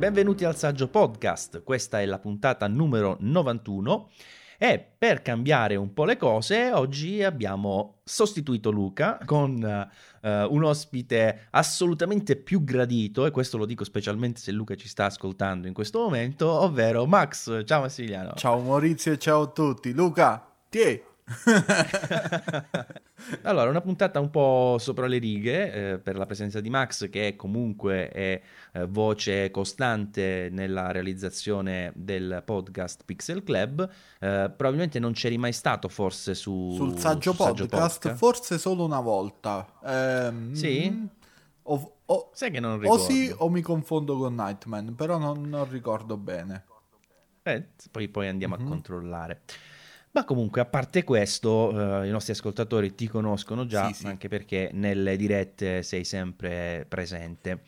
Benvenuti al Saggio Podcast, questa è la puntata numero 91 e per cambiare un po' le cose oggi abbiamo sostituito Luca con uh, un ospite assolutamente più gradito e questo lo dico specialmente se Luca ci sta ascoltando in questo momento, ovvero Max. Ciao Massimiliano. Ciao Maurizio e ciao a tutti. Luca, ti allora, una puntata un po' sopra le righe eh, per la presenza di Max, che comunque è eh, voce costante nella realizzazione del podcast Pixel Club. Eh, probabilmente non c'eri mai stato, forse su, sul saggio, saggio podcast, podcast, forse solo una volta. Ehm, sì. O, o, Sai che non ricordo. O sì, o mi confondo con Nightman, però non, non ricordo bene. Eh, poi, poi andiamo mm-hmm. a mhm. controllare. Ma comunque, a parte questo, eh, i nostri ascoltatori ti conoscono già, sì, sì. anche perché nelle dirette sei sempre presente.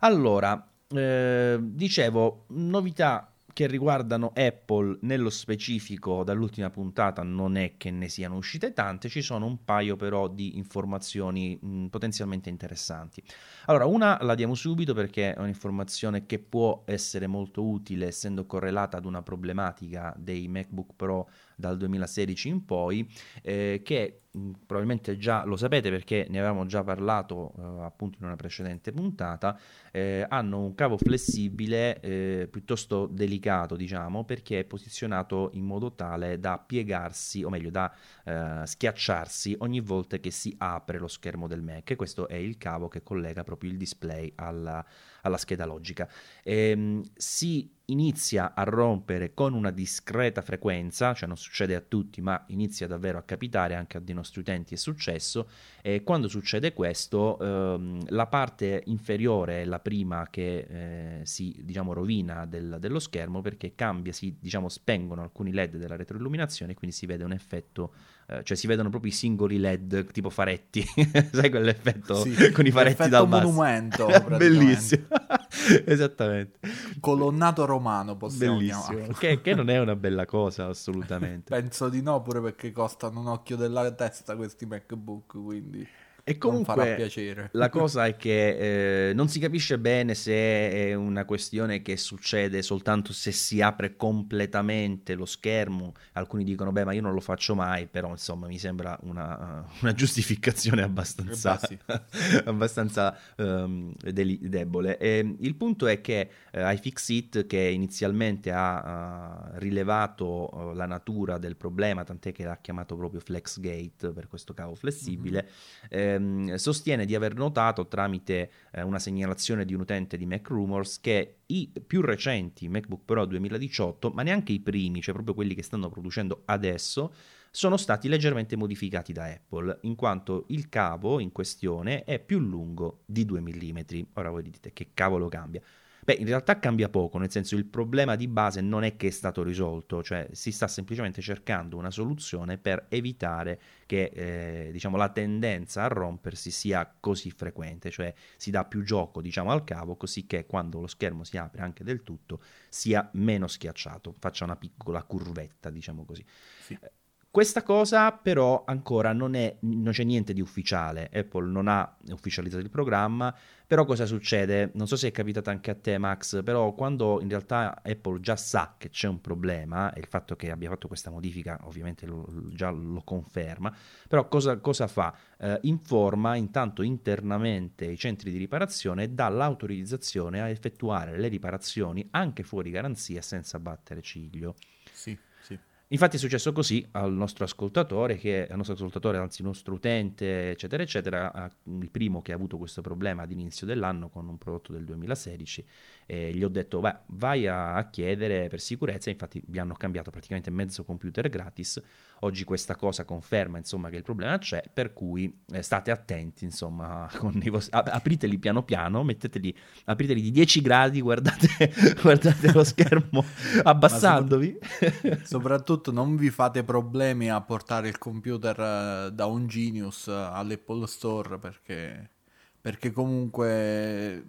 Allora, eh, dicevo, novità che riguardano Apple nello specifico dall'ultima puntata non è che ne siano uscite tante, ci sono un paio però di informazioni mh, potenzialmente interessanti. Allora, una la diamo subito perché è un'informazione che può essere molto utile essendo correlata ad una problematica dei MacBook Pro dal 2016 in poi, eh, che mh, probabilmente già lo sapete perché ne avevamo già parlato eh, appunto in una precedente puntata, eh, hanno un cavo flessibile eh, piuttosto delicato, diciamo, perché è posizionato in modo tale da piegarsi, o meglio, da eh, schiacciarsi ogni volta che si apre lo schermo del Mac. E questo è il cavo che collega proprio il display alla, alla scheda logica. Ehm, si inizia a rompere con una discreta frequenza, cioè non succede a tutti, ma inizia davvero a capitare anche a dei nostri utenti è successo, e quando succede questo ehm, la parte inferiore è la prima che eh, si diciamo rovina del, dello schermo perché cambia, si diciamo spengono alcuni led della retroilluminazione e quindi si vede un effetto cioè si vedono proprio i singoli LED tipo faretti, sai quell'effetto sì, con i faretti dal basso. monumento, bellissimo. Esattamente. Colonnato romano, possiamo Bellissimo. Che, che, non è una bella cosa, assolutamente. Penso di no, pure perché costano un occhio della testa questi MacBook, quindi... E comunque la cosa è che eh, non si capisce bene se è una questione che succede soltanto se si apre completamente lo schermo. Alcuni dicono, beh, ma io non lo faccio mai, però insomma mi sembra una, una giustificazione abbastanza, eh abbastanza um, debole. E il punto è che eh, iFixit, che inizialmente ha uh, rilevato uh, la natura del problema, tant'è che l'ha chiamato proprio FlexGate per questo cavo flessibile, mm-hmm ehm, sostiene di aver notato tramite eh, una segnalazione di un utente di Mac Rumors che i più recenti MacBook Pro 2018, ma neanche i primi, cioè proprio quelli che stanno producendo adesso, sono stati leggermente modificati da Apple, in quanto il cavo in questione è più lungo di 2 mm. Ora voi dite che cavolo cambia? Beh, in realtà cambia poco, nel senso il problema di base non è che è stato risolto, cioè si sta semplicemente cercando una soluzione per evitare che eh, diciamo, la tendenza a rompersi sia così frequente, cioè si dà più gioco diciamo, al cavo così che quando lo schermo si apre anche del tutto sia meno schiacciato, faccia una piccola curvetta, diciamo così. Sì. Questa cosa però ancora non, è, non c'è niente di ufficiale, Apple non ha ufficializzato il programma, però cosa succede? Non so se è capitato anche a te Max, però quando in realtà Apple già sa che c'è un problema, e il fatto che abbia fatto questa modifica ovviamente lo, già lo conferma, però cosa, cosa fa? Eh, informa intanto internamente i centri di riparazione e dà l'autorizzazione a effettuare le riparazioni anche fuori garanzia senza battere ciglio. Sì. Infatti è successo così al nostro ascoltatore, che, al nostro ascoltatore, anzi nostro utente, eccetera, eccetera, il primo che ha avuto questo problema ad inizio dell'anno con un prodotto del 2016, e gli ho detto, beh, vai a, a chiedere per sicurezza, infatti vi hanno cambiato praticamente mezzo computer gratis, oggi questa cosa conferma insomma che il problema c'è, per cui eh, state attenti insomma, vostri... apriteli piano piano, metteteli, apriteli di 10 gradi, guardate, guardate lo schermo abbassandovi. Sopra... soprattutto non vi fate problemi a portare il computer uh, da un Genius all'Apple Store perché, perché comunque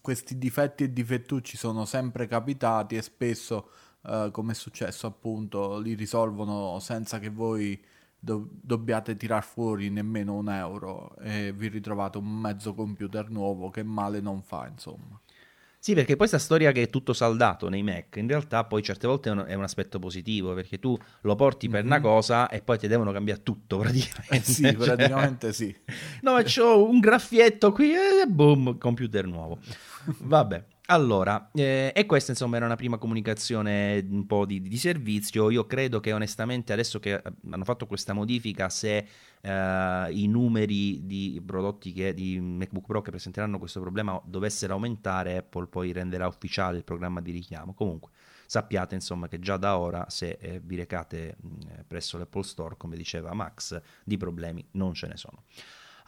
questi difetti e difettucci sono sempre capitati e spesso uh, come è successo appunto, li risolvono senza che voi do- dobbiate tirar fuori nemmeno un euro e vi ritrovate un mezzo computer nuovo che male non fa, insomma. Sì, perché poi questa storia che è tutto saldato nei Mac, in realtà poi certe volte è un, è un aspetto positivo, perché tu lo porti mm-hmm. per una mhm. cosa e poi ti devono cambiare tutto praticamente. Eh sì, praticamente sì. No, ma c'ho un graffietto qui e boom, computer nuovo. Vabbè. Allora, eh, e questa insomma era una prima comunicazione un po' di, di, servizio. Io credo che onestamente adesso che eh, hanno fatto questa modifica, se eh, i numeri di prodotti che, di MacBook Pro che presenteranno questo problema dovessero aumentare, Apple poi renderà ufficiale il programma di richiamo. Comunque, sappiate insomma che già da ora, se eh, vi recate mh, presso l'Apple Store, come diceva Max, di problemi non ce ne sono.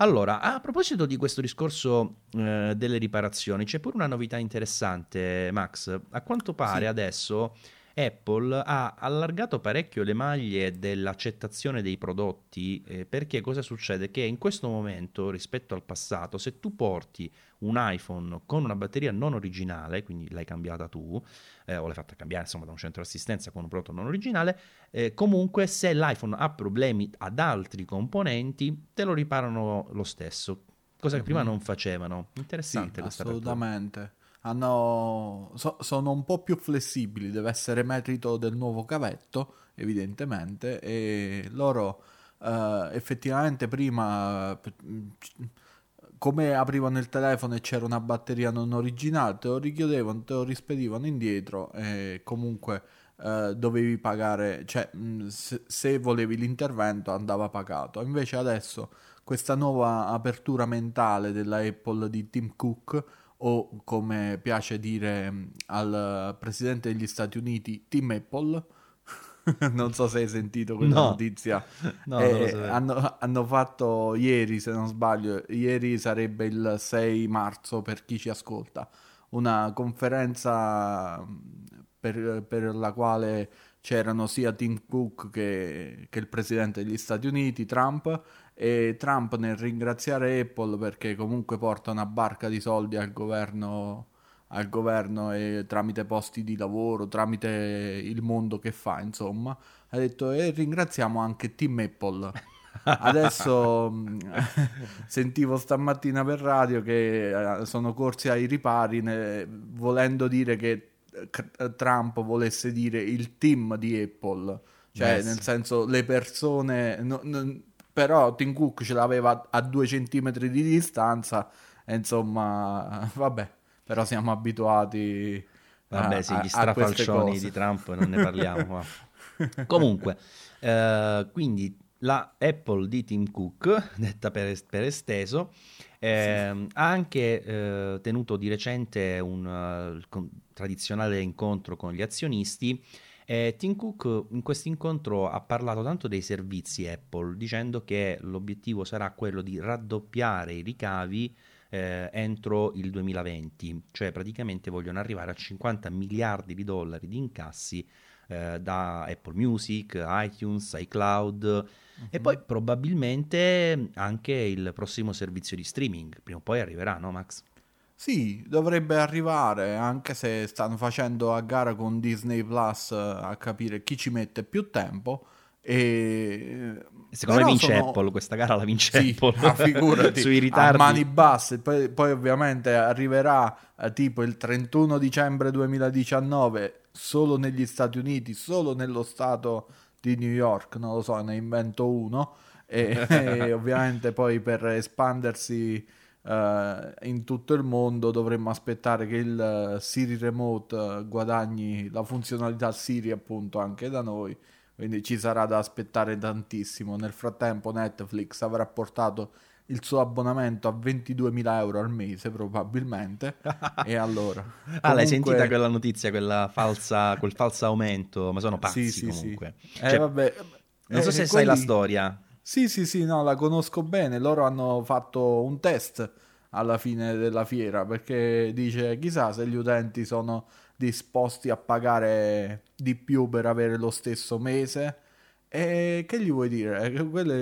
Allora, a proposito di questo discorso eh, delle riparazioni, c'è pure una novità interessante, Max. A quanto pare sì. adesso Apple ha allargato parecchio le maglie dell'accettazione dei prodotti eh, perché cosa succede? Che in questo momento rispetto al passato se tu porti un iPhone con una batteria non originale, quindi l'hai cambiata tu eh, o l'hai fatta cambiare insomma da un centro assistenza con un prodotto non originale, eh, comunque se l'iPhone ha problemi ad altri componenti te lo riparano lo stesso, cosa che mm-hmm. prima non facevano. Interessante sì, questa assolutamente. Apertura hanno, so, sono un po' più flessibili, deve essere merito del nuovo cavetto, evidentemente, e loro eh, effettivamente prima come aprivano il telefono e c'era una batteria non originale, te lo richiudevano, te lo rispedivano indietro e comunque eh, dovevi pagare, cioè se, se volevi l'intervento andava pagato. Invece adesso questa nuova apertura mentale della Apple di Tim Cook o come piace dire mm, al presidente degli Stati Uniti, Tim Apple. non so se hai sentito quella no. notizia. No, eh, hanno, hanno, fatto ieri, se non sbaglio, ieri sarebbe il 6 marzo per chi ci ascolta, una conferenza mm, per, per la quale c'erano sia Tim Cook che, che il presidente degli Stati Uniti, Trump, e Trump nel ringraziare Apple perché comunque porta una barca di soldi al governo, al governo e tramite posti di lavoro, tramite il mondo che fa, insomma, ha detto e ringraziamo anche Team Apple. Adesso sentivo stamattina per radio che eh, sono corsi ai ripari ne, volendo dire che eh, Trump volesse dire il team di Apple, cioè yes. nel senso le persone... No, no, però Tim Cook ce l'aveva a due centimetri di distanza e insomma vabbè però siamo abituati vabbè a, sì gli strafalcioni di Trump non ne parliamo comunque eh, quindi la Apple di Tim Cook detta per, per esteso eh, sì. ha anche eh, tenuto di recente un uh, tradizionale incontro con gli azionisti eh, Tim Cook in questo incontro ha parlato tanto dei servizi Apple, dicendo che l'obiettivo sarà quello di raddoppiare i ricavi eh, entro il 2020, cioè praticamente vogliono arrivare a 50 miliardi di dollari di incassi eh, da Apple Music, iTunes, iCloud uh-huh. e mhm. poi probabilmente anche il prossimo servizio di streaming, prima o poi arriverà, no Max? Sì, dovrebbe arrivare, anche se stanno facendo a gara con Disney Plus eh, a capire chi ci mette più tempo. E... Secondo Però me vince sono... Apple, questa gara la vince sì, Apple. Sui ritardi. A mani basse, poi, poi ovviamente arriverà eh, tipo il 31 dicembre 2019 solo negli Stati Uniti, solo nello stato di New York, non lo so, ne invento uno. E, e ovviamente poi per espandersi Uh, in tutto il mondo dovremmo aspettare che il uh, Siri Remote uh, guadagni la funzionalità Siri appunto anche da noi quindi ci sarà da aspettare tantissimo. Nel frattempo Netflix avrà portato il suo abbonamento a 22.000 euro al mese probabilmente. E allora comunque... ah l'hai sentita quella notizia quella falsa, quel falso aumento? Ma sono pazzi sì, sì, comunque. Sì. Eh, cioè, vabbè, non so eh, se quelli... sai la storia sì, sì, sì, no, la conosco bene. Loro hanno fatto un test alla fine della fiera perché dice chissà se gli utenti sono disposti a pagare di più per avere lo stesso mese. E che gli vuoi dire? Quello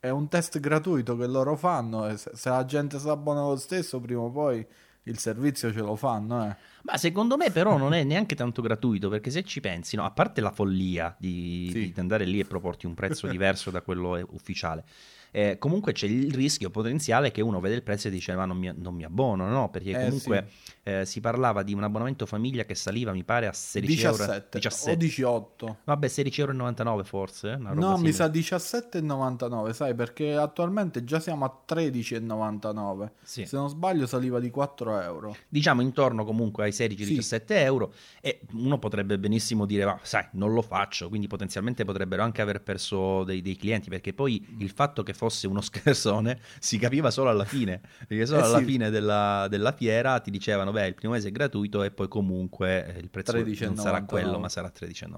è un test gratuito che loro fanno se la gente si abbona lo stesso prima o poi il servizio ce lo fanno, eh. Ma secondo me però non è neanche tanto gratuito perché se ci pensi, no, a parte la follia di, sì. di andare lì e proporti un prezzo diverso da quello ufficiale, eh, comunque c'è il rischio potenziale che uno vede il prezzo e dice ma non mi, non mi abbono, no? Perché eh, comunque sì. eh, si parlava di un abbonamento famiglia che saliva mi pare a 16 17, euro. 17 o 18. Vabbè 16,99 euro forse? no, mi sa 17,99 sai perché attualmente già siamo a 13,99. Sì. Se non sbaglio saliva di 4 euro. Diciamo intorno comunque ai 16-17 sì. euro e uno potrebbe benissimo dire ma sai non lo faccio, quindi potenzialmente potrebbero anche aver perso dei, dei clienti perché poi il fatto che fosse uno scherzone si capiva solo alla fine, perché solo eh alla sì. fine della, della, fiera ti dicevano beh il primo mese è gratuito e poi comunque eh, il prezzo 13, non sarà quello ma sarà 13,99.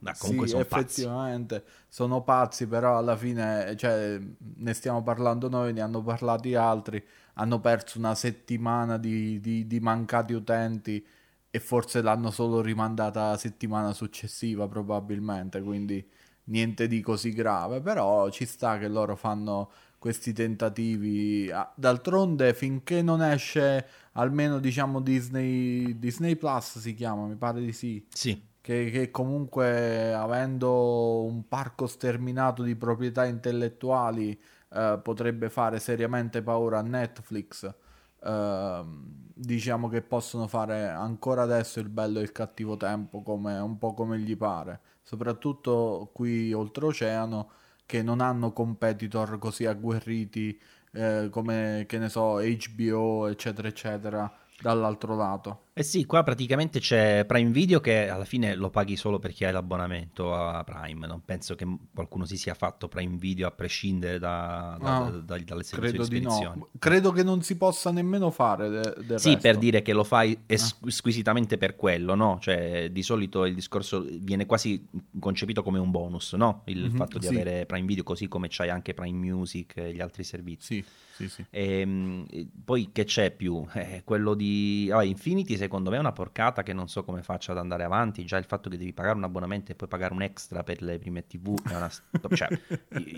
Ma comunque sì, sono effettivamente pazzi. sono pazzi però alla fine cioè, ne stiamo parlando noi, ne hanno parlati altri, hanno perso una settimana di, di, di mancati utenti e forse l'hanno solo rimandata la settimana successiva probabilmente, quindi niente di così grave, però ci sta che loro fanno questi tentativi. D'altronde, finché non esce almeno diciamo Disney, Disney Plus si chiama, mi pare di sì. Sì. Che, che, comunque avendo un parco sterminato di proprietà intellettuali eh, potrebbe fare seriamente paura a Netflix. Eh, diciamo che possono fare ancora adesso il bello e il cattivo tempo come, un po' come gli pare soprattutto qui oltreoceano, che non hanno competitor così agguerriti eh, come, che ne so, HBO, eccetera, eccetera dall'altro lato. Eh sì, qua praticamente c'è Prime Video che alla fine lo paghi solo perché hai l'abbonamento a Prime. Non penso che qualcuno si sia fatto Prime Video a prescindere da, da, no, da, dalle credo di no. Credo che non si possa nemmeno fare de, del Sì, resto. per dire che lo fai es- ah. squisitamente per quello, no? Cioè, di solito il discorso viene quasi concepito come un bonus, no? Il mm-hmm, fatto di sì. avere Prime Video così come c'hai anche Prime Music e gli altri servizi. Sì. Sì, sì. E, ehm, poi che c'è più? Eh, quello di oh, Infinity secondo me è una porcata che non so come faccia ad andare avanti. Già il fatto che devi pagare un abbonamento e poi pagare un extra per le prime TV è una... cioè,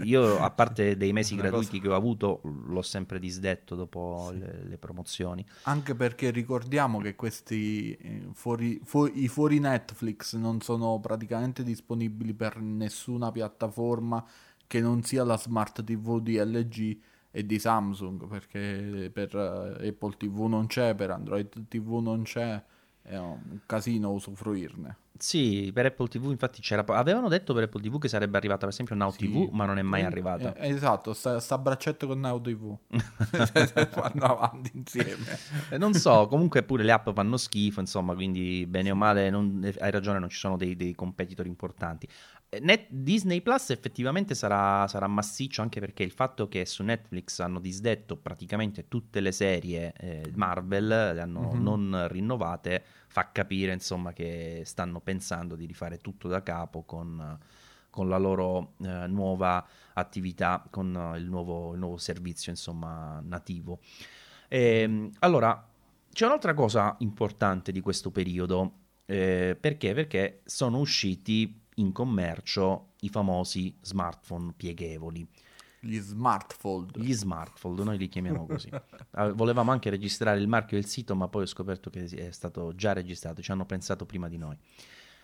io a parte dei mesi gratuiti cosa... che ho avuto l'ho sempre disdetto dopo sì. le, le, promozioni. Anche perché ricordiamo che questi eh, fuori, fu- i fuori Netflix non sono praticamente disponibili per nessuna piattaforma che non sia la smart TV di LG e di Samsung perché per eh, Apple TV non c'è, per Android TV non c'è, è un casino usufruirne. Sì, per Apple TV infatti c'era. Avevano detto per Apple TV che sarebbe arrivata per esempio Now sì. TV, ma non è mai arrivata. Eh, esatto, sta, sta, braccetto con Now TV. Vanno avanti insieme. Eh, non so, comunque pure le app fanno schifo, insomma, quindi bene o male, non, hai ragione, non ci sono dei, dei competitor importanti. Eh, Net, Disney Plus effettivamente sarà, sarà, massiccio anche perché il fatto che su Netflix hanno disdetto praticamente tutte le serie eh, Marvel, le hanno mm-hmm. non rinnovate, fa capire insomma che stanno pensando di rifare tutto da capo con, con la loro eh, nuova attività, con il nuovo, il nuovo servizio insomma nativo. E, ehm, allora, c'è un'altra cosa importante di questo periodo, eh, perché? Perché sono usciti in commercio i famosi smartphone pieghevoli. Gli smartphone. Gli smartphone, noi li chiamiamo così. Volevamo anche registrare il marchio del sito, ma poi ho scoperto che è stato già registrato, ci hanno pensato prima di noi.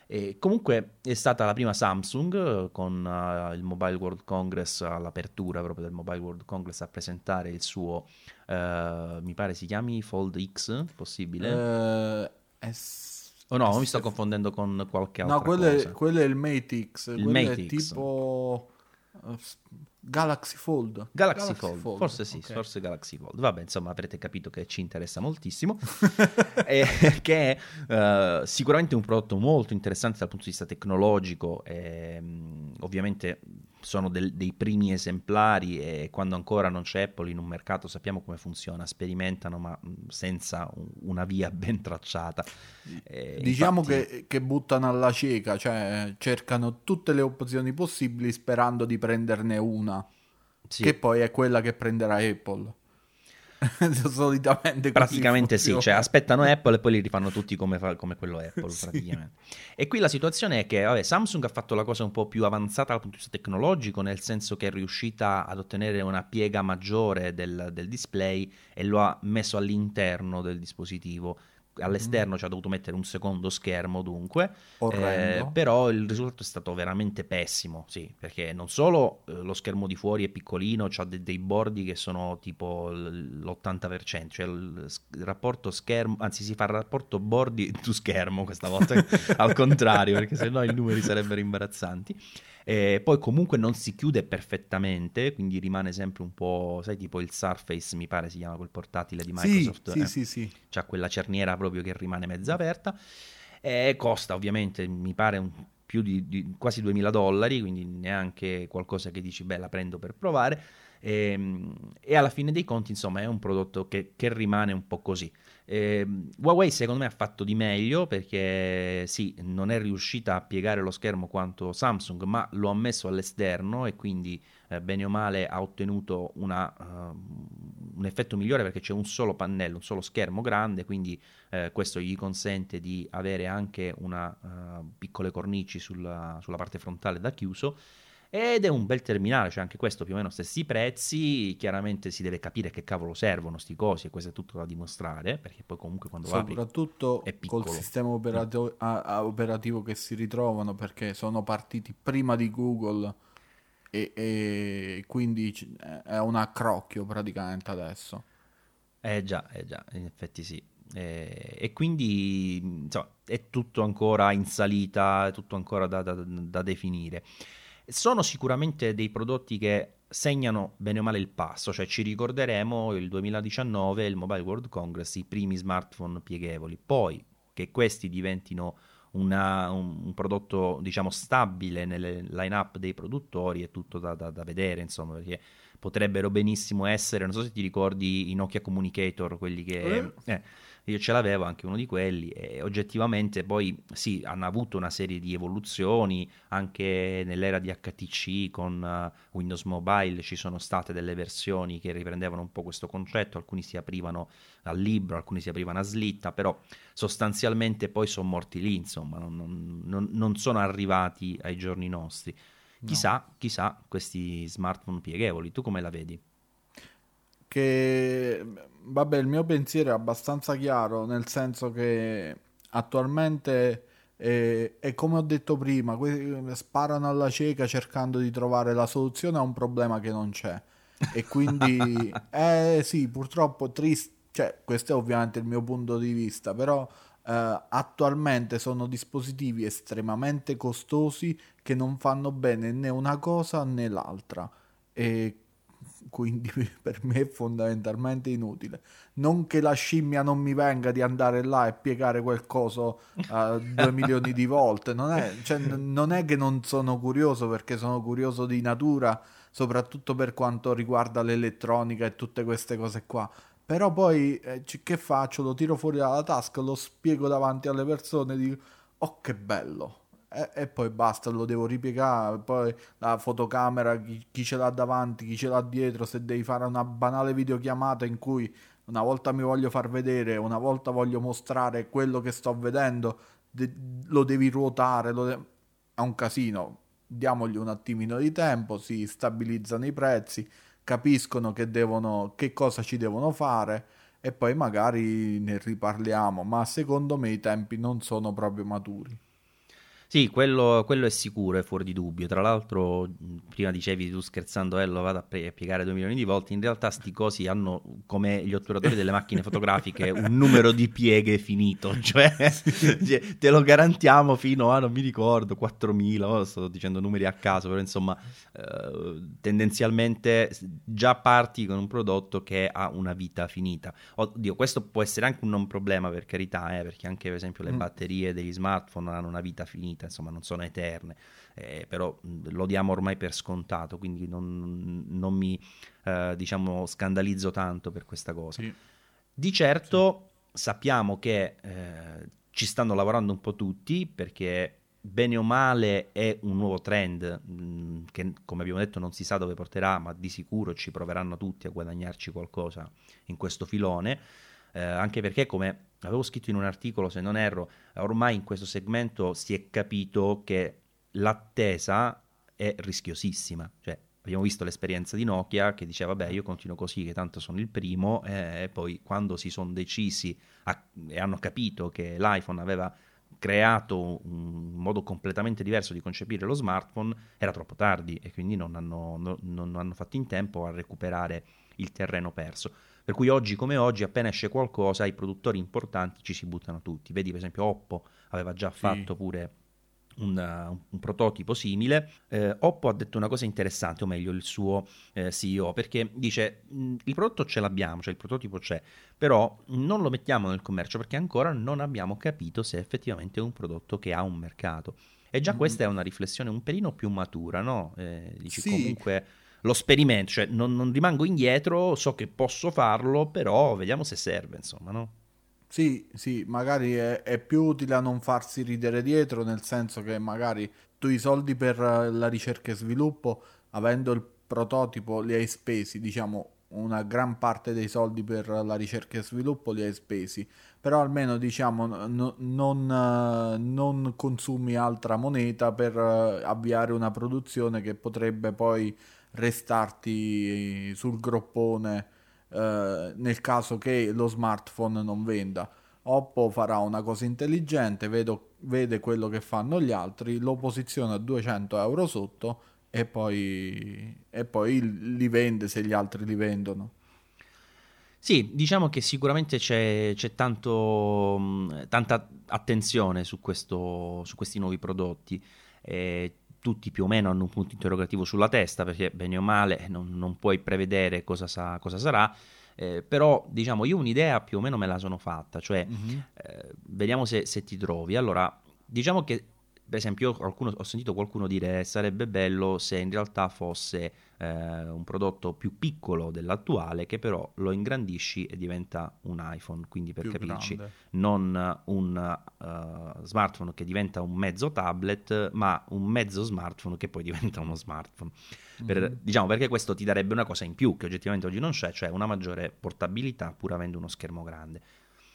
E comunque è stata la prima Samsung eh, con uh, il Mobile World Congress all'apertura proprio del Mobile World Congress a presentare il suo, uh, mi pare si chiami Fold X, possibile? Uh, S- Oh no, mi sto confondendo con qualche altro. No, quello è, quello è, il Mate X. Il Mate X. tipo uh, Galaxy Fold. Galaxy, Galaxy Fold. Fold. forse sì, okay. forse Galaxy Fold. Vabbè, insomma, avrete capito che ci interessa moltissimo. e, che è uh, sicuramente un prodotto molto interessante dal punto di vista tecnologico. E, um, ovviamente sono del, dei primi esemplari e quando ancora non c'è Apple in un mercato sappiamo come funziona, sperimentano ma senza una via ben tracciata. Eh, diciamo infatti... che, che, buttano alla cieca, cioè cercano tutte le opzioni possibili sperando di prenderne una, sì. che poi è quella che prenderà Apple. solitamente praticamente sì, cioè aspettano Apple e poi li rifanno tutti come, fa, come quello Apple sì. praticamente. E qui la situazione è che vabbè, Samsung ha fatto la cosa un po' più avanzata dal punto di vista tecnologico, nel senso che è riuscita ad ottenere una piega maggiore del, del display e lo ha messo all'interno del dispositivo all'esterno mm. ci ha dovuto mettere un secondo schermo dunque, eh, però il risultato è stato veramente pessimo, sì, perché non solo eh, lo schermo di fuori è piccolino, ha de- dei bordi che sono tipo l'80%, cioè il, il, rapporto schermo, anzi si fa il rapporto bordi to schermo questa volta, al contrario, perché sennò i numeri sarebbero imbarazzanti. E poi comunque non si chiude perfettamente, quindi rimane sempre un po', sai, tipo il Surface, mi pare si chiama quel portatile di Microsoft. Sì, eh? sì, sì. C'ha quella cerniera proprio che rimane mezza aperta. E costa ovviamente, mi pare, un, più di, di, quasi 2000 dollari, quindi neanche qualcosa che dici, beh, la prendo per provare. E, ehm, e alla fine dei conti, insomma, è un prodotto che, che rimane un po' così. Eh, Huawei secondo me ha fatto di meglio perché sì, non è riuscita a piegare lo schermo quanto Samsung, ma lo ha messo all'esterno e quindi eh, bene o male ha ottenuto una, uh, un effetto migliore perché c'è un solo pannello, un solo schermo grande, quindi eh, questo gli consente di avere anche una uh, piccole cornici sulla, sulla parte frontale da chiuso ed è un bel terminale, cioè anche questo più o meno stessi prezzi, chiaramente si deve capire che cavolo servono sti cosi e questo è tutto da dimostrare, perché poi comunque quando va Soprattutto col sistema a operativo, che si ritrovano, perché sono partiti prima di Google e, e quindi è un accrocchio praticamente adesso. Eh già, eh già, in effetti sì. Eh, e quindi insomma, è tutto ancora in salita, è tutto ancora da, da, da definire. Sono sicuramente dei prodotti che segnano bene o male il passo, cioè ci ricorderemo il 2019, il Mobile World Congress, i primi smartphone pieghevoli, poi che questi diventino una, un, un, prodotto diciamo stabile nelle line-up dei produttori è tutto da, da, da, vedere, insomma, perché potrebbero benissimo essere, non so se ti ricordi i Nokia Communicator, quelli che... Eh. Eh, io ce l'avevo anche uno di quelli e oggettivamente poi sì, hanno avuto una serie di evoluzioni anche nell'era di HTC con uh, Windows Mobile ci sono state delle versioni che riprendevano un po' questo concetto, alcuni si aprivano al libro, alcuni si aprivano a slitta, però sostanzialmente poi sono morti lì, insomma, non, non, non sono arrivati ai giorni nostri. Chissà, no. chissà questi smartphone pieghevoli, tu come la vedi? Che vabbè, il mio pensiero è abbastanza chiaro, nel senso che attualmente è, è come ho detto prima, sparano alla cieca cercando di trovare la soluzione a un problema che non c'è. E quindi, eh sì, purtroppo triste, cioè questo è ovviamente il mio punto di vista, però eh, attualmente sono dispositivi estremamente costosi che non fanno bene né una cosa né l'altra. E quindi per me è fondamentalmente inutile. Non che la scimmia non mi venga di andare là e piegare quel coso uh, due milioni di volte, non è, cioè, non è che non sono curioso perché sono curioso di natura, soprattutto per quanto riguarda l'elettronica e tutte queste cose qua. Però poi eh, che faccio? Lo tiro fuori dalla tasca, lo spiego davanti alle persone e dico, oh che bello, e, e, poi basta, lo devo ripiegare. Poi la fotocamera, chi, chi, ce l'ha davanti, chi ce l'ha dietro, se devi fare una banale videochiamata in cui una volta mi voglio far vedere, una volta voglio mostrare quello che sto vedendo, de- lo devi ruotare, lo de- è un casino. Diamogli un attimino di tempo, si stabilizzano i prezzi, capiscono che, devono, che cosa ci devono fare e poi magari ne riparliamo, ma secondo me i tempi non sono proprio maturi. Sì, quello, quello, è sicuro, è fuori di dubbio. Tra l'altro, prima dicevi tu scherzando, eh, lo vado a, piegare 2 milioni di volte. In realtà, sti cosi hanno come gli otturatori delle macchine fotografiche un numero di pieghe finito. Cioè, cioè, te lo garantiamo fino a non mi ricordo 4.000. Oh, sto dicendo numeri a caso, però insomma, eh, tendenzialmente già parti con un prodotto che ha una vita finita. Oddio, questo può essere anche un non problema per carità, eh, perché anche per esempio le mm. batterie degli smartphone hanno una vita finita vita, insomma non sono eterne, eh, però lo diamo ormai per scontato, quindi non, non mi eh, diciamo scandalizzo tanto per questa cosa. Sì. Di certo sì. sappiamo che eh, ci stanno lavorando un po' tutti perché bene o male è un nuovo trend mh, che come abbiamo detto non si sa dove porterà, ma di sicuro ci proveranno tutti a guadagnarci qualcosa in questo filone eh, anche perché come avevo scritto in un articolo, se non erro, ormai in questo segmento si è capito che l'attesa è rischiosissima, cioè abbiamo visto l'esperienza di Nokia che diceva vabbè io continuo così che tanto sono il primo e poi quando si sono decisi a, e hanno capito che l'iPhone aveva creato un modo completamente diverso di concepire lo smartphone era troppo tardi e quindi non hanno, no, non hanno fatto in tempo a recuperare il terreno perso. Per cui oggi come oggi, appena esce qualcosa, i produttori importanti ci si buttano tutti. Vedi, per esempio, Oppo aveva già sì. fatto pure un, un, prototipo simile. Eh, Oppo ha detto una cosa interessante, o meglio il suo eh, CEO, perché dice il prodotto ce l'abbiamo, cioè il prototipo c'è, però non lo mettiamo nel commercio perché ancora non abbiamo capito se effettivamente è un prodotto che ha un mercato. E già mm. questa è una riflessione un pelino più matura, no? Eh, dici sì. comunque lo sperimento, cioè non, non rimango indietro, so che posso farlo, però vediamo se serve, insomma, no? Sì, sì, magari è, è, più utile a non farsi ridere dietro, nel senso che magari tu i soldi per la ricerca e sviluppo, avendo il prototipo, li hai spesi, diciamo una gran parte dei soldi per la ricerca e sviluppo li hai spesi, però almeno diciamo no, non, non, consumi altra moneta per avviare una produzione che potrebbe poi restarti sul groppone eh, nel caso che lo smartphone non venda. Oppo farà una cosa intelligente, vedo, vede quello che fanno gli altri, lo posiziona a 200 euro sotto e poi, e poi li vende se gli altri li vendono. Sì, diciamo che sicuramente c'è, c'è tanto, tanta attenzione su, questo, su, questi nuovi prodotti. Eh, tutti più o meno hanno un punto interrogativo sulla testa perché bene o male non, non puoi prevedere cosa, sa, cosa sarà. Eh, però diciamo io un'idea più o meno me la sono fatta, cioè mm-hmm. eh, vediamo se, se, ti trovi. Allora, diciamo che per esempio qualcuno, ho sentito qualcuno dire sarebbe bello se in realtà fosse eh, un prodotto più piccolo dell'attuale che però lo ingrandisci e diventa un iPhone, quindi per più capirci grande. non un uh, smartphone che diventa un mezzo tablet, ma un mezzo smartphone che poi diventa uno smartphone. Mm-hmm. Per, diciamo perché questo ti darebbe una cosa in più che oggettivamente oggi non c'è, cioè una maggiore portabilità pur avendo uno schermo grande.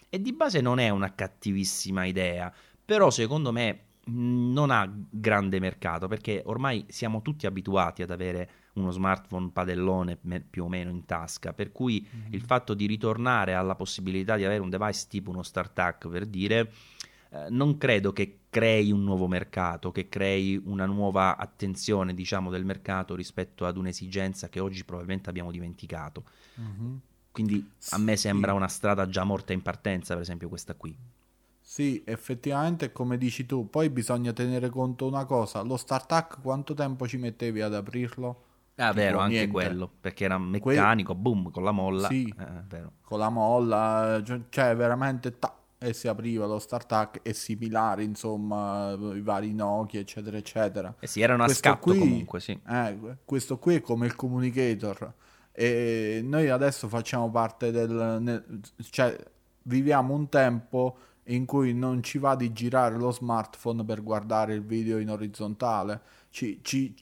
E di base non è una cattivissima idea, però secondo me non ha grande mercato perché ormai siamo tutti abituati ad avere uno smartphone padellone più o meno in tasca, per cui mm-hmm. il fatto di ritornare alla possibilità di avere un device tipo uno StarTAC per dire eh, non credo che crei un nuovo mercato, che crei una nuova attenzione, diciamo, del mercato rispetto ad un'esigenza che oggi probabilmente abbiamo dimenticato. Mm-hmm. Quindi a me sembra una strada già morta in partenza, per esempio questa qui. Sì, effettivamente come dici tu, poi bisogna tenere conto una cosa, lo StarTAC quanto tempo ci mettevi ad aprirlo? Ah, vero, anche niente. quello, perché era meccanico, que... boom, con la molla. Sì, eh, con la molla, cioè, cioè veramente ta, e si apriva lo StarTAC e similari, insomma, i vari Nokia, eccetera, eccetera. Eh sì, erano a questo scatto qui, comunque, sì. Eh, questo qui è come il communicator. E noi adesso facciamo parte del... cioè, viviamo un tempo in cui non ci va di girare lo smartphone per guardare il video in orizzontale. Ci, ci,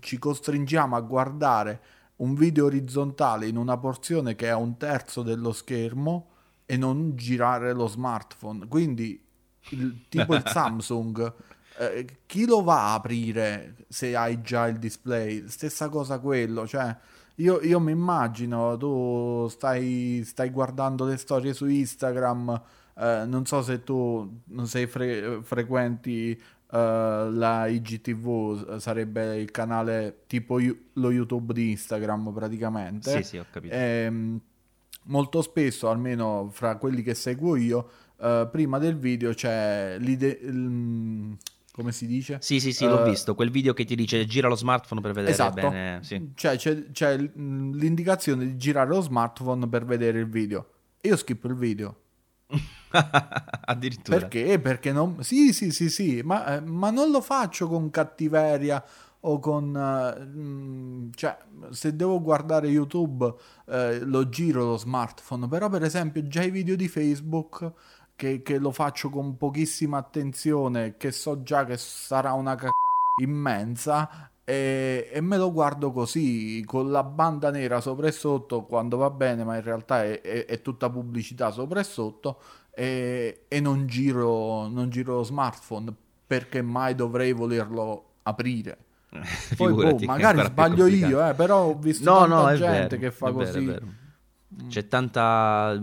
ci costringiamo a guardare un video orizzontale in una porzione che è un terzo dello schermo e non girare lo smartphone. Quindi, il, tipo il Samsung, eh, chi lo va a aprire se hai già il display? Stessa cosa quello, cioè. Io, io mi immagino, tu stai, stai guardando le storie su Instagram, eh, non so se tu non sei fre- frequenti Uh, la IGTV sarebbe il canale tipo lo YouTube di Instagram praticamente. Sì, sì, ho capito. E, ehm, molto spesso, almeno fra quelli che seguo io, uh, prima del video c'è l'ide- l- come si dice? Sì, sì, sì, uh, l'ho visto. Quel video che ti dice gira lo smartphone per vedere esatto. bene. Sì. Cioè, c'è, c'è l'indicazione di girare lo smartphone per vedere il video. Io schippo il video. Addirittura. Perché? Perché non... Sì, sì, sì, sì, ma, eh, ma non lo faccio con cattiveria o con... Uh, cioè, se devo guardare YouTube uh, lo giro lo smartphone, però per esempio già i video di Facebook... Che, che lo faccio con pochissima attenzione, che so già che sarà una cacata immensa, e, e, me lo guardo così con la banda nera sopra e sotto quando va bene ma in realtà è, è, è tutta pubblicità sopra e sotto e, e non, giro, non giro lo smartphone perché mai dovrei volerlo aprire Poi boh, magari sbaglio io, eh, però ho visto no, tanta no, gente vero, che fa così. Vero, mm. c'è tanta.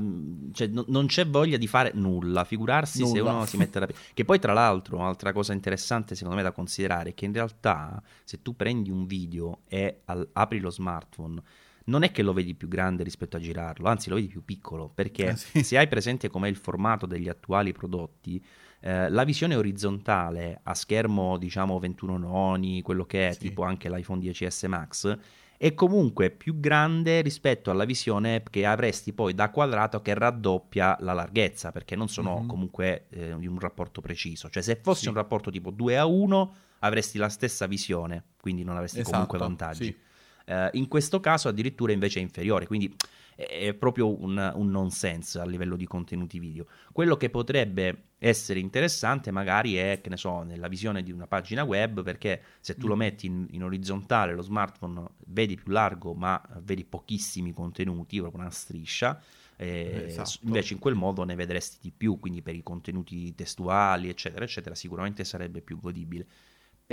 Cioè, no, non c'è voglia di fare nulla. Figurarsi nulla. se uno si mette la. Che poi, tra l'altro, un'altra cosa interessante, secondo me, da considerare è che in realtà, se tu prendi un video e al... apri lo smartphone, non è che lo vedi più grande rispetto a girarlo, anzi, lo vedi più piccolo. Perché eh sì. se hai presente com'è il formato degli attuali prodotti, eh, la visione orizzontale a schermo, diciamo 21 noni, quello che è, sì. tipo anche l'iPhone 10S Max, è comunque più grande rispetto alla visione che avresti poi da quadrato che raddoppia la larghezza, perché non sono mm-hmm. comunque eh, in un rapporto preciso. Cioè, se fosse sì. un rapporto tipo 2 a 1, avresti la stessa visione, quindi non avresti esatto, comunque vantaggi. Sì. Uh, in questo caso addirittura invece è inferiore, quindi è proprio un, un nonsense a livello di contenuti video. Quello che potrebbe essere interessante magari è, che ne so, nella visione di una pagina web, perché se tu lo mm. metti in, in orizzontale lo smartphone vedi più largo ma vedi pochissimi contenuti, proprio una striscia, eh, esatto. invece in quel modo ne vedresti di più, quindi per i contenuti testuali, eccetera, eccetera, sicuramente sarebbe più godibile.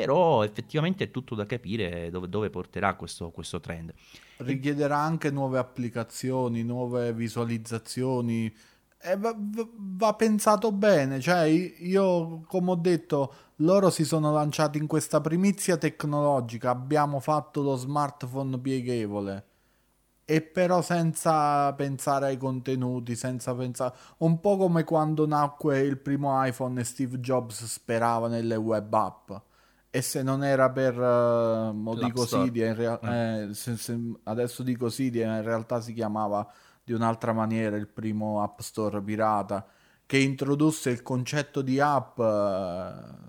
Però effettivamente è tutto da capire dove, dove porterà questo, questo trend. Richiederà anche nuove applicazioni, nuove visualizzazioni. Va, va, pensato bene, cioè io come ho detto loro si sono lanciati in questa primizia tecnologica, abbiamo fatto lo smartphone pieghevole. E però senza pensare ai contenuti, senza pensare un po' come quando nacque il primo iPhone e Steve Jobs sperava nelle web app e se non era per uh, dico Cydia, rea- eh. Eh, se, se, adesso dico Cydia, in realtà si chiamava di un'altra maniera il primo App Store pirata che introdusse il concetto di app la,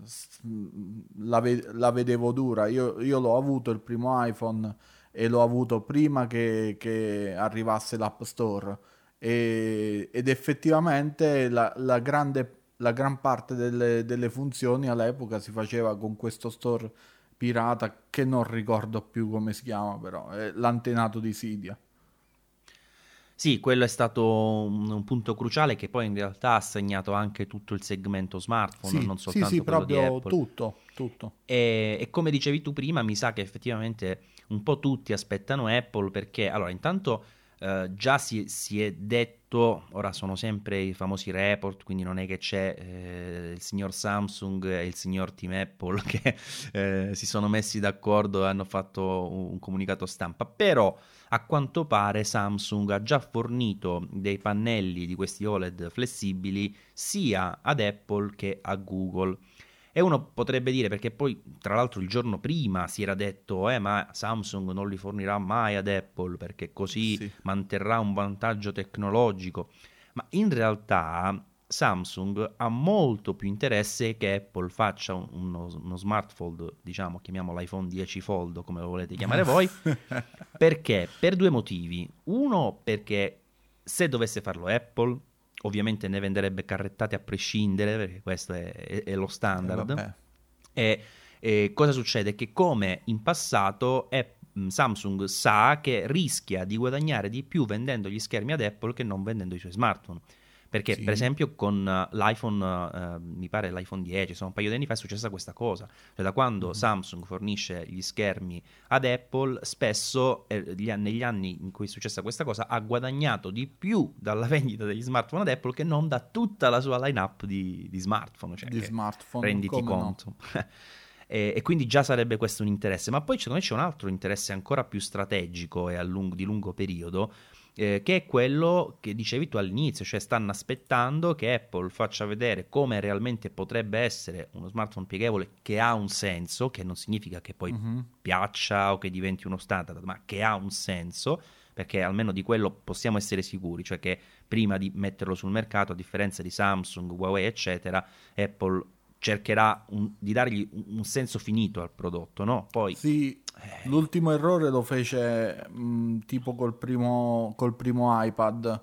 ve- la vedevo dura. Io, io, l'ho avuto il primo iPhone e l'ho avuto prima che, che arrivasse l'App Store. E, ed effettivamente la, la, grande, la gran parte delle, delle funzioni all'epoca si faceva con questo store pirata che non ricordo più come si chiama però è l'antenato di Sidia sì, quello è stato un, un, punto cruciale che poi in realtà ha segnato anche tutto il segmento smartphone, sì, non soltanto sì, sì, Apple. tutto, tutto. E, e, come dicevi tu prima, mi sa che effettivamente un po' tutti aspettano Apple perché, allora, intanto eh, già si, si, è detto, ora sono sempre i famosi report, quindi non è che c'è eh, il signor Samsung e il signor Team Apple che eh, si sono messi d'accordo e hanno fatto un, un comunicato stampa, però a quanto pare Samsung ha già fornito dei pannelli di questi OLED flessibili sia ad Apple che a Google. E uno potrebbe dire, perché poi tra l'altro il giorno prima si era detto, eh ma Samsung non li fornirà mai ad Apple perché così sì. manterrà un vantaggio tecnologico. Ma in realtà Samsung ha molto più interesse che Apple faccia uno, uno smartphone, diciamo, chiamiamolo iPhone 10 Fold, come lo volete chiamare voi, perché? Per due motivi. Uno, perché se dovesse farlo Apple, ovviamente ne venderebbe carrettate a prescindere, perché questo è, è, è lo standard. Eh, e, e, cosa succede? Che come in passato Apple Samsung sa che rischia di guadagnare di più vendendo gli schermi ad Apple che non vendendo i suoi smartphone. Perché, sì. per esempio, con uh, l'iPhone, uh, mi pare l'iPhone 10, sono un paio di anni fa, è successa questa cosa. Cioè, da quando mm-hmm. Samsung fornisce gli schermi ad Apple, spesso eh, negli anni in cui è successa questa cosa, ha guadagnato di più dalla vendita degli smartphone ad Apple che non da tutta la sua lineup di, di smartphone. Cioè, di smartphone. Renditi conto. No. e, e, quindi già sarebbe questo un interesse. Ma poi secondo me c'è un altro interesse ancora più strategico e lungo, di lungo periodo eh, che è quello che dicevi tu all'inizio, cioè stanno aspettando che Apple faccia vedere come realmente potrebbe essere uno smartphone pieghevole che ha un senso, che non significa che poi uh-huh. piaccia o che diventi uno standard, ma che ha un senso, perché almeno di quello possiamo essere sicuri, cioè che prima di metterlo sul mercato, a differenza di Samsung, Huawei, eccetera, Apple cercherà un, di dargli un, senso finito al prodotto, no? Poi... Sì. L'ultimo errore lo fece mh, mm, tipo col primo, col primo iPad,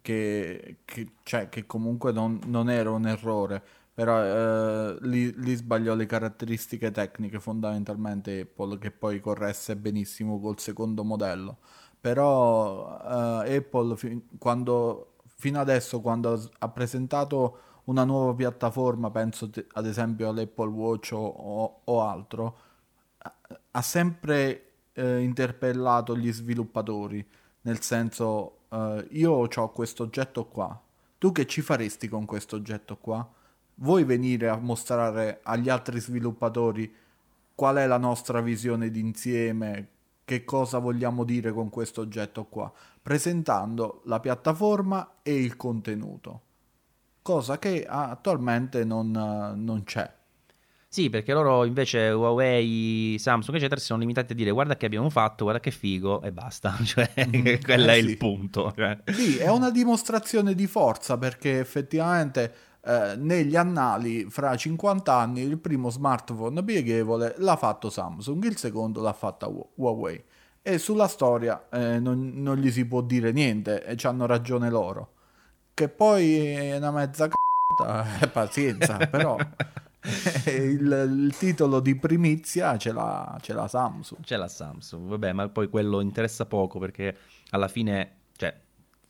che, che, cioè, che comunque non, non, era un errore, però eh, lì, lì, sbagliò le caratteristiche tecniche fondamentalmente Apple, che poi corresse benissimo col secondo modello. Però eh, Apple fi- quando, fino adesso quando ha presentato una nuova piattaforma, penso t- ad esempio all'Apple Watch o, o, o altro, ha sempre eh, interpellato gli sviluppatori, nel senso eh, io ho questo oggetto qua, tu che ci faresti con questo oggetto qua? Vuoi venire a mostrare agli altri sviluppatori qual è la nostra visione d'insieme, che cosa vogliamo dire con questo oggetto qua, presentando la piattaforma e il contenuto, cosa che attualmente non, non c'è. Sì, perché loro invece Huawei, Samsung, eccetera, si sono limitati a dire guarda che abbiamo fatto, guarda che figo e basta. Cioè, mm, quello eh, è sì. il punto. Cioè. Sì, è una dimostrazione di forza perché effettivamente eh, negli annali fra 50 anni il primo smartphone pieghevole l'ha fatto Samsung, il secondo l'ha fatta Huawei. E sulla storia eh, non, non, gli si può dire niente e ci hanno ragione loro. Che poi è una mezza c***a, pazienza, però... il, il, titolo di primizia ce l'ha, ce l'ha Samsung. Ce l'ha Samsung, vabbè, ma poi quello interessa poco perché alla fine, cioè,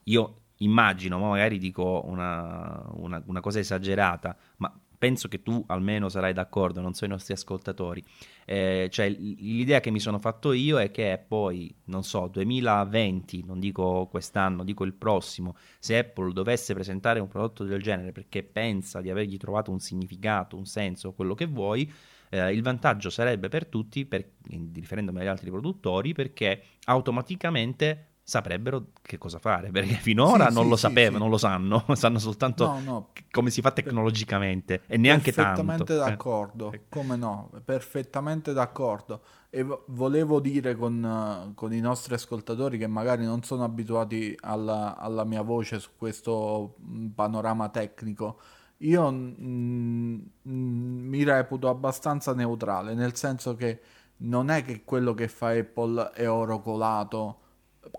io immagino, ma magari dico una, una, una cosa esagerata, ma penso che tu almeno sarai d'accordo, non so i nostri ascoltatori. Eh, cioè, l'idea che mi sono fatto io è che poi, non so, 2020, non dico quest'anno, dico il prossimo, se Apple dovesse presentare un prodotto del genere perché pensa di avergli trovato un significato, un senso, quello che vuoi, eh, il vantaggio sarebbe per tutti, per, riferendomi agli altri produttori, perché automaticamente saprebbero che cosa fare, perché finora sì, non sì, lo sapevano, sì, non lo sanno, sanno soltanto no, no. come si fa tecnologicamente e neanche perfettamente tanto. Perfettamente d'accordo, eh. come no, perfettamente d'accordo. E volevo dire con, con, i nostri ascoltatori che magari non sono abituati alla, alla mia voce su questo mm, panorama tecnico, io mh, mh, mi reputo abbastanza neutrale, nel senso che non è che quello che fa Apple è oro colato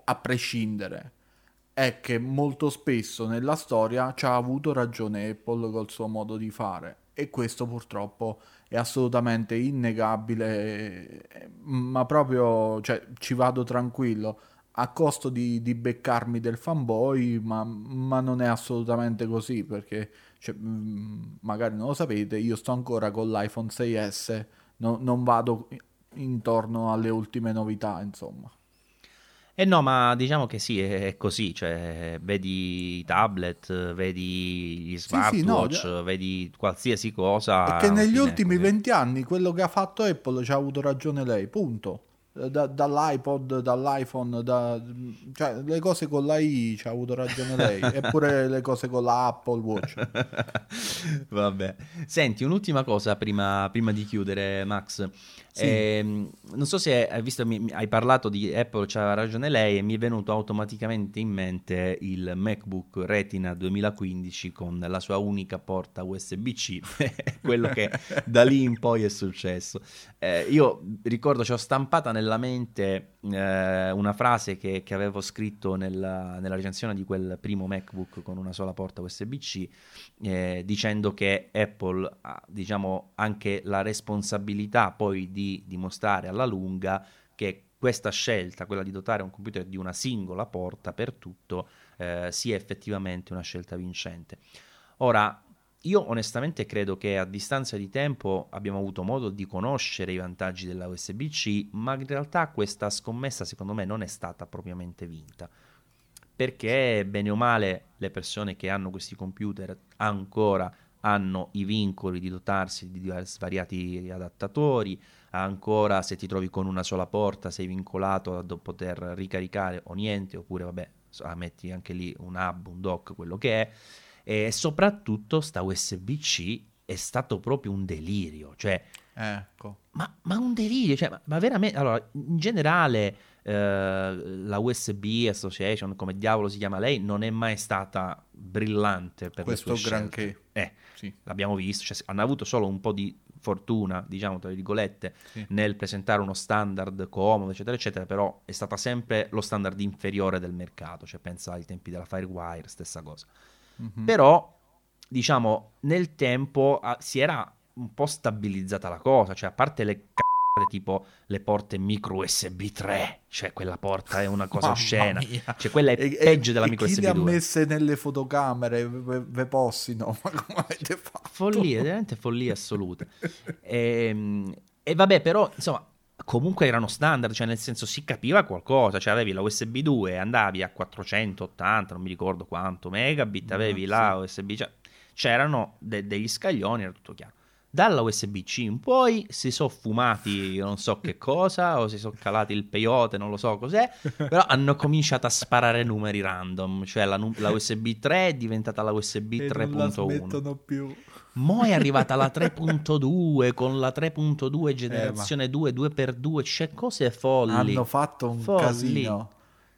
a prescindere, è che molto spesso nella storia ci ha avuto ragione Apple col suo modo di fare e questo purtroppo è assolutamente innegabile, ma proprio cioè, ci vado tranquillo a costo di, di beccarmi del fanboy, ma, ma, non è assolutamente così perché cioè, magari non lo sapete, io sto ancora con l'iPhone 6S, no, non vado intorno alle ultime novità, insomma. Eh no, ma diciamo che sì, è così, cioè vedi i tablet, vedi gli smartwatch, sì, sì, no, vedi qualsiasi cosa. E che negli ultimi venti anni quello che ha fatto Apple ci ha avuto ragione lei, punto. Da, dall'iPod, dall'iPhone, da, cioè le cose con la I ci ha avuto ragione lei, eppure le cose con la Apple Watch. Vabbè, senti, un'ultima cosa prima, prima di chiudere, Max. Sì. Eh, non so se hai visto, mi, hai parlato di Apple, c'aveva ragione lei, e mi è venuto automaticamente in mente il MacBook Retina 2015 con la sua unica porta USB-C, quello che da lì in poi è successo. Eh, io ricordo, ci ho stampata nella mente eh, una frase che, che avevo scritto nella, nella, recensione di quel primo MacBook con una sola porta USB-C, eh, dicendo che Apple ha diciamo, anche la responsabilità poi di di dimostrare alla lunga che questa scelta, quella di dotare un computer di una singola porta per tutto, eh, sia effettivamente una scelta vincente. Ora, io onestamente credo che a distanza di tempo abbiamo avuto modo di conoscere i vantaggi della USB-C, ma in realtà questa scommessa secondo me non è stata propriamente vinta. Perché bene o male le persone che hanno questi computer ancora hanno i vincoli di dotarsi di svariati adattatori, ancora se ti trovi con una sola porta sei vincolato a poter ricaricare o niente, oppure vabbè, metti anche lì un hub, un dock, quello che è, e soprattutto sta USB-C è stato proprio un delirio, cioè... Ecco. Ma, ma un delirio, cioè, ma, ma veramente... Allora, in generale... Uh, la USB Association, come diavolo si chiama lei, non è mai stata brillante per questo granché. Eh, sì. l'abbiamo visto, cioè, hanno avuto solo un po' di fortuna, diciamo tra virgolette, sì. nel presentare uno standard comodo, eccetera, eccetera, però è stata sempre lo standard inferiore del mercato, cioè pensa ai tempi della Firewire, stessa cosa. Mm-hmm. Però, diciamo, nel tempo ah, si era un po' stabilizzata la cosa, cioè a parte le c- tipo le porte micro USB 3, cioè quella porta è una cosa oscena, cioè quella è e, peggio e, della micro USB 2. le ha messe nelle fotocamere, ve, ve possino, ma come avete fatto? Follia, veramente follia assoluta. e, ehm, e vabbè, però, insomma, comunque erano standard, cioè nel senso si capiva qualcosa, cioè avevi la USB 2, andavi a 480, non mi ricordo quanto megabit, mm, avevi mm, la sì. USB, cioè c'erano de- degli scaglioni, era tutto chiaro. Dalla USB-C in poi si sono fumati non so che cosa, o si sono calati il peyote, non lo so cos'è, però hanno cominciato a sparare numeri random, cioè la, la USB 3 è diventata la USB 3.1. Non la smettono più. Mo' è arrivata la 3.2 con la 3.2 generazione eh, 2, 2x2, c'è cose folli. Hanno fatto un folli. casino.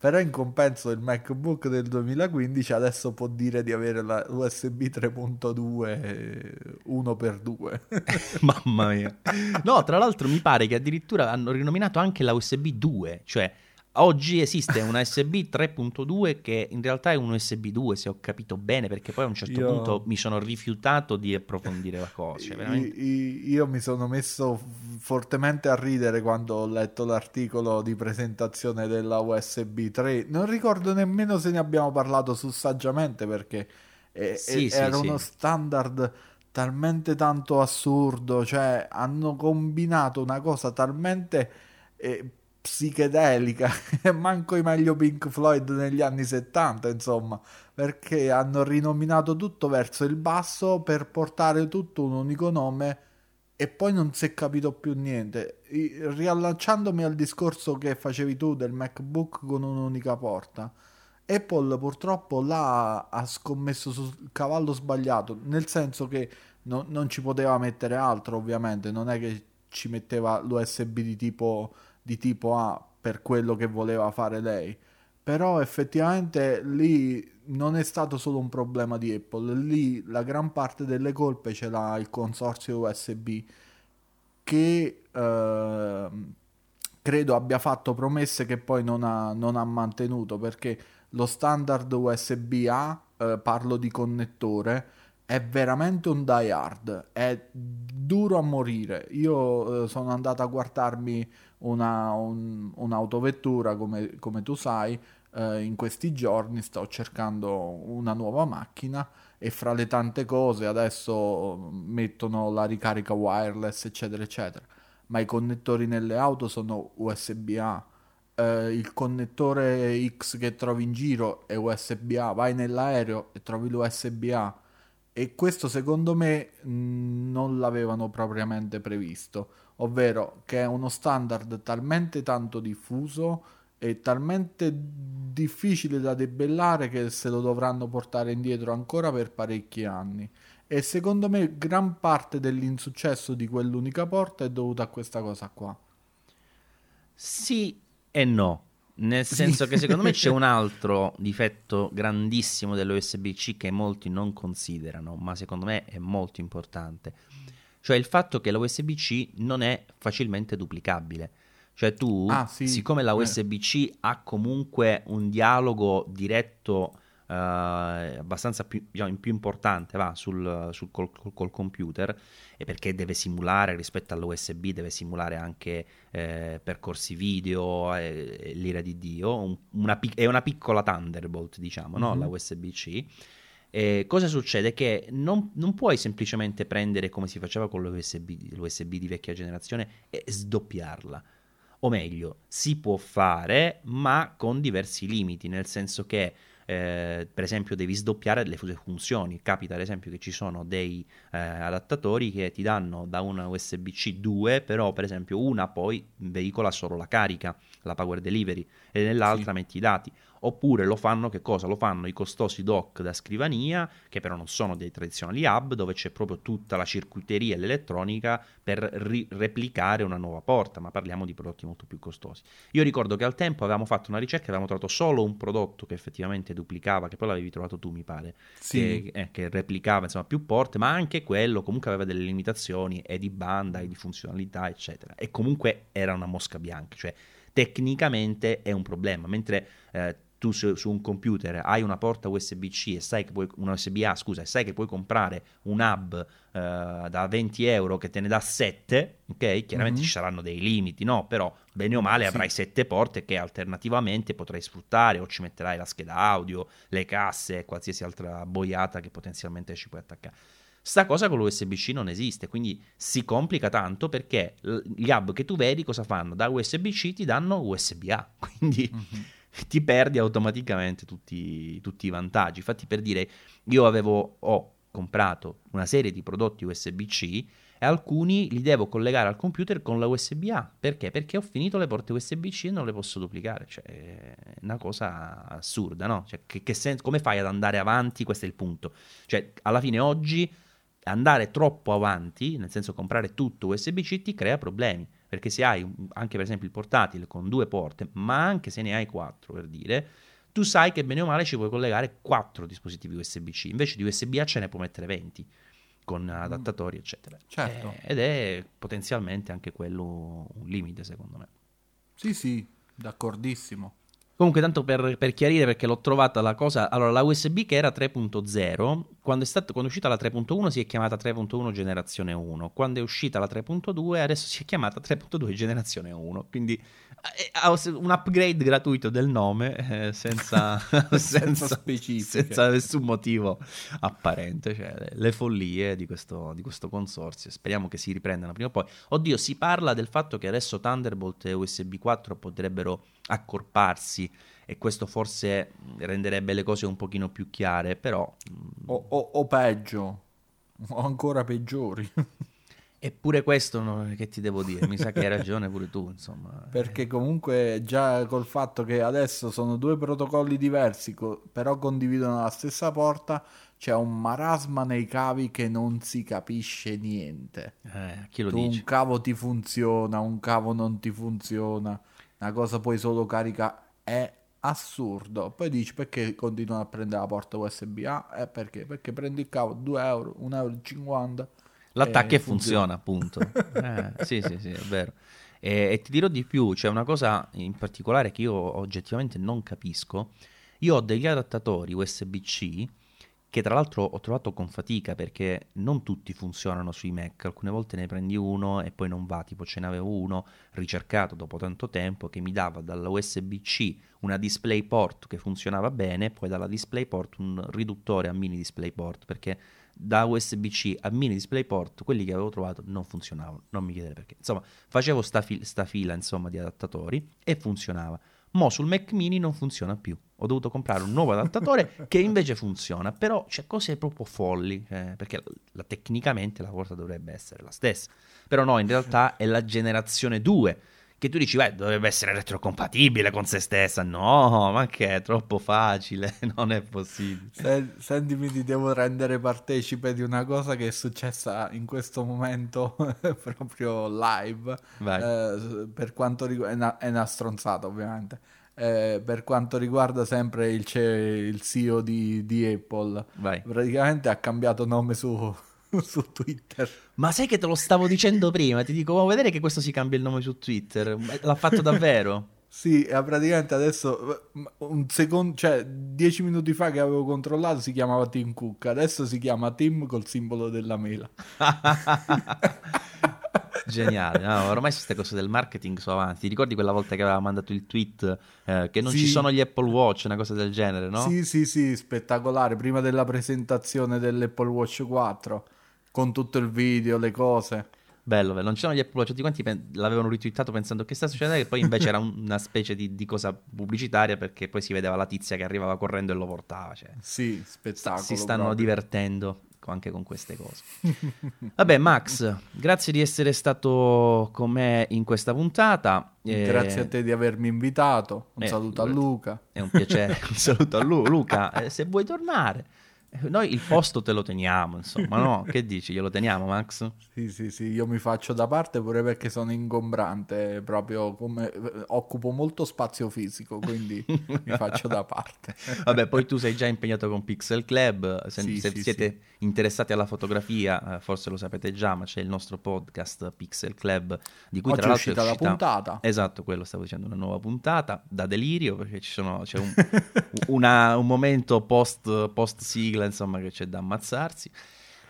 Però in compenso il MacBook del 2015 adesso può dire di avere la USB 3.2 1x2. Mamma mia. No, tra l'altro mi pare che addirittura hanno rinominato anche la USB 2, cioè Oggi esiste una USB 3.2 che in realtà è un USB 2, se ho capito bene, perché poi a un certo io... punto mi sono rifiutato di approfondire la cosa. Cioè, veramente... Io mi sono messo fortemente a ridere quando ho letto l'articolo di presentazione della USB 3. Non ricordo nemmeno se ne abbiamo parlato su Saggiamente perché è, sì, è, sì, era sì. uno standard talmente tanto assurdo, cioè hanno combinato una cosa talmente... Eh, psichedelica, manco i meglio Pink Floyd negli anni 70, insomma, perché hanno rinominato tutto verso il basso per portare tutto un unico nome e poi non si è capito più niente. Riallacciandomi al discorso che facevi tu del MacBook con un'unica porta, Apple purtroppo là ha scommesso sul cavallo sbagliato, nel senso che no, non ci poteva mettere altro, ovviamente, non è che ci metteva l'USB di tipo di tipo A per quello che voleva fare lei. Però effettivamente lì non è stato solo un problema di Apple, lì la gran parte delle colpe ce l'ha il consorzio USB che eh, credo abbia fatto promesse che poi non ha, non ha mantenuto perché lo standard USB A, eh, parlo di connettore, è veramente un die hard, è duro a morire. Io eh, sono andato a guardarmi una, un, un'autovettura, come, come, tu sai, eh, in questi giorni sto cercando una nuova macchina e fra le tante cose adesso mettono la ricarica wireless, eccetera, eccetera. Ma i connettori nelle auto sono USB-A. Eh, il connettore X che trovi in giro è USB-A, vai nell'aereo e trovi l'USB-A e questo secondo me non l'avevano propriamente previsto, ovvero che è uno standard talmente tanto diffuso e talmente difficile da debellare che se lo dovranno portare indietro ancora per parecchi anni. E secondo me gran parte dell'insuccesso di quell'unica porta è dovuta a questa cosa qua. Sì e no. Nel senso che secondo me c'è un altro difetto grandissimo dell'USB-C che molti non considerano, ma secondo me è molto importante. Cioè il fatto che la USB-C non è facilmente duplicabile. Cioè tu, ah, sì. siccome la USB-C eh. ha comunque un dialogo diretto abbastanza più, diciamo, più, importante va, sul, sul col, col, computer e perché deve simulare rispetto all'USB deve simulare anche eh, percorsi video eh, l'ira di Dio un, una, è una piccola Thunderbolt diciamo mm-hmm. no? la USB-C eh, cosa succede? Che non, non, puoi semplicemente prendere come si faceva con l'USB, l'USB di vecchia generazione e sdoppiarla o meglio, si può fare ma con diversi limiti nel senso che eh, per esempio devi sdoppiare le funzioni. Capita ad esempio che ci sono dei eh, adattatori che ti danno da una USB-C 2, però per esempio una poi veicola solo la carica, la power delivery, e nell'altra sì. metti i dati. Oppure lo fanno che cosa? Lo fanno i costosi dock da scrivania, che però non sono dei tradizionali hub, dove c'è proprio tutta la circuiteria e l'elettronica per ri- replicare una nuova porta, ma parliamo di prodotti molto più costosi. Io ricordo che al tempo avevamo fatto una ricerca e avevamo trovato solo un prodotto che effettivamente duplicava, che poi l'avevi trovato tu, mi pare, sì. che, eh, che replicava insomma più porte, ma anche quello comunque aveva delle limitazioni e di banda e di funzionalità, eccetera. E comunque era una mosca bianca, cioè tecnicamente è un problema, mentre eh, tu su, su, un computer hai una porta USB-C e sai che puoi, una USB-A, scusa, e sai che puoi comprare un hub uh, da 20 euro che te ne dà 7, ok? Chiaramente mm-hmm. ci saranno dei limiti, no? Però bene o male sì. avrai 7 porte che alternativamente potrai sfruttare o ci metterai la scheda audio, le casse, qualsiasi altra boiata che potenzialmente ci puoi attaccare. Sta cosa con l'USB-C non esiste, quindi si complica tanto perché gli hub che tu vedi cosa fanno? Da USB-C ti danno USB-A, quindi mm-hmm. ti perdi automaticamente tutti, tutti, i vantaggi. Infatti per dire, io avevo, ho comprato una serie di prodotti USB-C e alcuni li devo collegare al computer con la USB-A. Perché? Perché ho finito le porte USB-C e non le posso duplicare. Cioè, è una cosa assurda, no? Cioè, che, che sen- come fai ad andare avanti? Questo è il punto. Cioè, alla fine oggi andare troppo avanti, nel senso comprare tutto USB-C, ti crea problemi. Perché se hai anche per esempio il portatile con due porte, ma anche se ne hai quattro per dire, tu sai che bene o male ci puoi collegare quattro dispositivi USB-C, invece di USB-A ce ne puoi mettere 20 con mm. adattatori, eccetera. Certo. Eh, ed è potenzialmente anche quello un limite, secondo me. Sì, sì, d'accordissimo. Comunque, tanto per, per, chiarire, perché l'ho trovata la cosa. Allora, la USB che era 3.0, quando è, stato, quando è uscita la 3.1 si è chiamata 3.1 generazione 1. Quando è uscita la 3.2, adesso si è chiamata 3.2 generazione 1. Quindi un upgrade gratuito del nome eh, senza, senza, senza, nessun motivo apparente. Cioè, le, le follie di questo, di questo consorzio. Speriamo che si riprendano prima o poi. Oddio, si parla del fatto che adesso Thunderbolt e USB 4 potrebbero accorparsi e questo forse renderebbe le cose un pochino più chiare, però... Mm, o, o, o peggio, o ancora peggiori. Eppure questo no, che ti devo dire, mi sa che hai ragione pure tu, insomma. Perché comunque già col fatto che adesso sono due protocolli diversi, co- però condividono la stessa porta, c'è un marasma nei cavi che non si capisce niente. Eh, chi lo tu, dice? Un cavo ti funziona, un cavo non ti funziona una cosa poi solo carica è assurdo. Poi dici perché continuano a prendere la porta USB? Ah, eh, perché? Perché prendi il cavo 2 euro, 1,50 euro. L'attacco e funziona, appunto. eh, sì, sì, sì, è vero. E, e, ti dirò di più, c'è una cosa in particolare che io oggettivamente non capisco. Io ho degli adattatori USB-C che tra l'altro ho trovato con fatica perché non tutti funzionano sui Mac, alcune volte ne prendi uno e poi non va, tipo ce n'avevo uno ricercato dopo tanto tempo che mi dava dalla USB-C una DisplayPort che funzionava bene, poi dalla DisplayPort un riduttore a mini DisplayPort perché da USB-C a mini DisplayPort quelli che avevo trovato non funzionavano, non mi chiedere perché. Insomma, facevo sta, fil- sta fila insomma, di adattatori e funzionava. Mo sul Mac mini non funziona più. Ho dovuto comprare un nuovo adattatore che invece funziona, però c'è cose proprio folli, eh, perché la, tecnicamente la cosa dovrebbe essere la stessa. Però no, in realtà è la generazione 2 che tu dici, beh, dovrebbe essere retrocompatibile con se stessa. No, ma che è troppo facile, non è possibile. Sentimi, ti devo rendere partecipe di una cosa che è successa in questo momento proprio live. Eh, per quanto riguarda, è una, è una stronzata ovviamente. Eh, per quanto riguarda sempre il, il CEO di, di Apple, Vai. praticamente ha cambiato nome su, su Twitter. Ma sai che te lo stavo dicendo prima? Ti dico, vuoi vedere che questo si cambia il nome su Twitter? L'ha fatto davvero? sì, praticamente adesso, un secondo, cioè dieci minuti fa che avevo controllato si chiamava Tim Cook, adesso si chiama Tim col simbolo della mela. Geniale, no, ormai queste cose del marketing sono avanti. Ti ricordi quella volta che aveva mandato il tweet eh, che non sì. ci sono gli Apple Watch, una cosa del genere, no? Sì, sì, sì, spettacolare. Prima della presentazione dell'Apple Watch 4 con tutto il video, le cose. Bello, bello. Non c'erano gli Apple tutti quanti pen- l'avevano retweetato pensando che sta succedendo, e poi invece era un- una specie di, di, cosa pubblicitaria perché poi si vedeva la tizia che arrivava correndo e lo portava. Cioè. Sì, spettacolo. Si stanno proprio. divertendo anche con queste cose. Vabbè, Max, grazie di essere stato con me in questa puntata. Grazie a te di avermi invitato. Un eh, saluto a Luca. È un piacere. un saluto a Lu- Luca. Eh, se vuoi tornare. Noi il posto te lo teniamo, insomma, no? Che dici? Glielo teniamo, Max? Sì, sì, sì, io mi faccio da parte pure perché sono ingombrante, proprio come occupo molto spazio fisico, quindi mi faccio da parte. Vabbè, poi tu sei già impegnato con Pixel Club, se, sì, se sì, siete sì. interessati alla fotografia, eh, forse lo sapete già, ma c'è il nostro podcast Pixel Club di cui Oggi tra l'altro è uscita, uscita la puntata. Esatto, quello stavo dicendo, una nuova puntata da delirio perché ci sono, c'è un, una, un momento post, post sigla insomma che c'è da ammazzarsi.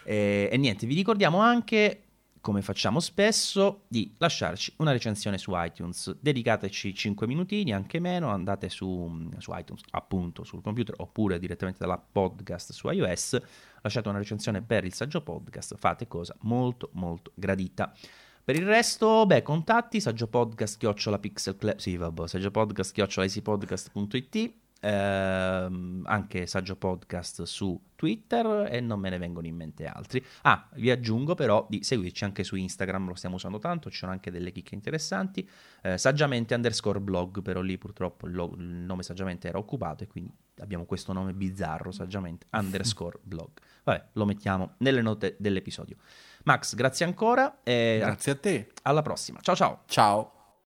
E, e, niente, vi ricordiamo anche come facciamo spesso, di lasciarci una recensione su iTunes. Dedicateci 5 minutini, anche meno, andate su, su iTunes, appunto, sul computer, oppure direttamente dalla podcast su iOS, lasciate una recensione per il saggio podcast, fate cosa molto molto gradita. Per il resto, beh, contatti, saggiopodcast chiocciola sì vabbè, saggiopodcast chiocciola ehm, anche Saggio Podcast su Twitter e non me ne vengono in mente altri. Ah, vi aggiungo però di seguirci anche su Instagram, lo stiamo usando tanto, ci sono anche delle chicche interessanti. Eh, saggiamente underscore blog, però lì purtroppo il, lo- il nome saggiamente era occupato e quindi abbiamo questo nome bizzarro, saggiamente underscore blog. Vabbè, lo mettiamo nelle note dell'episodio. Max, grazie ancora. E grazie a te. Alla prossima. Ciao ciao. Ciao.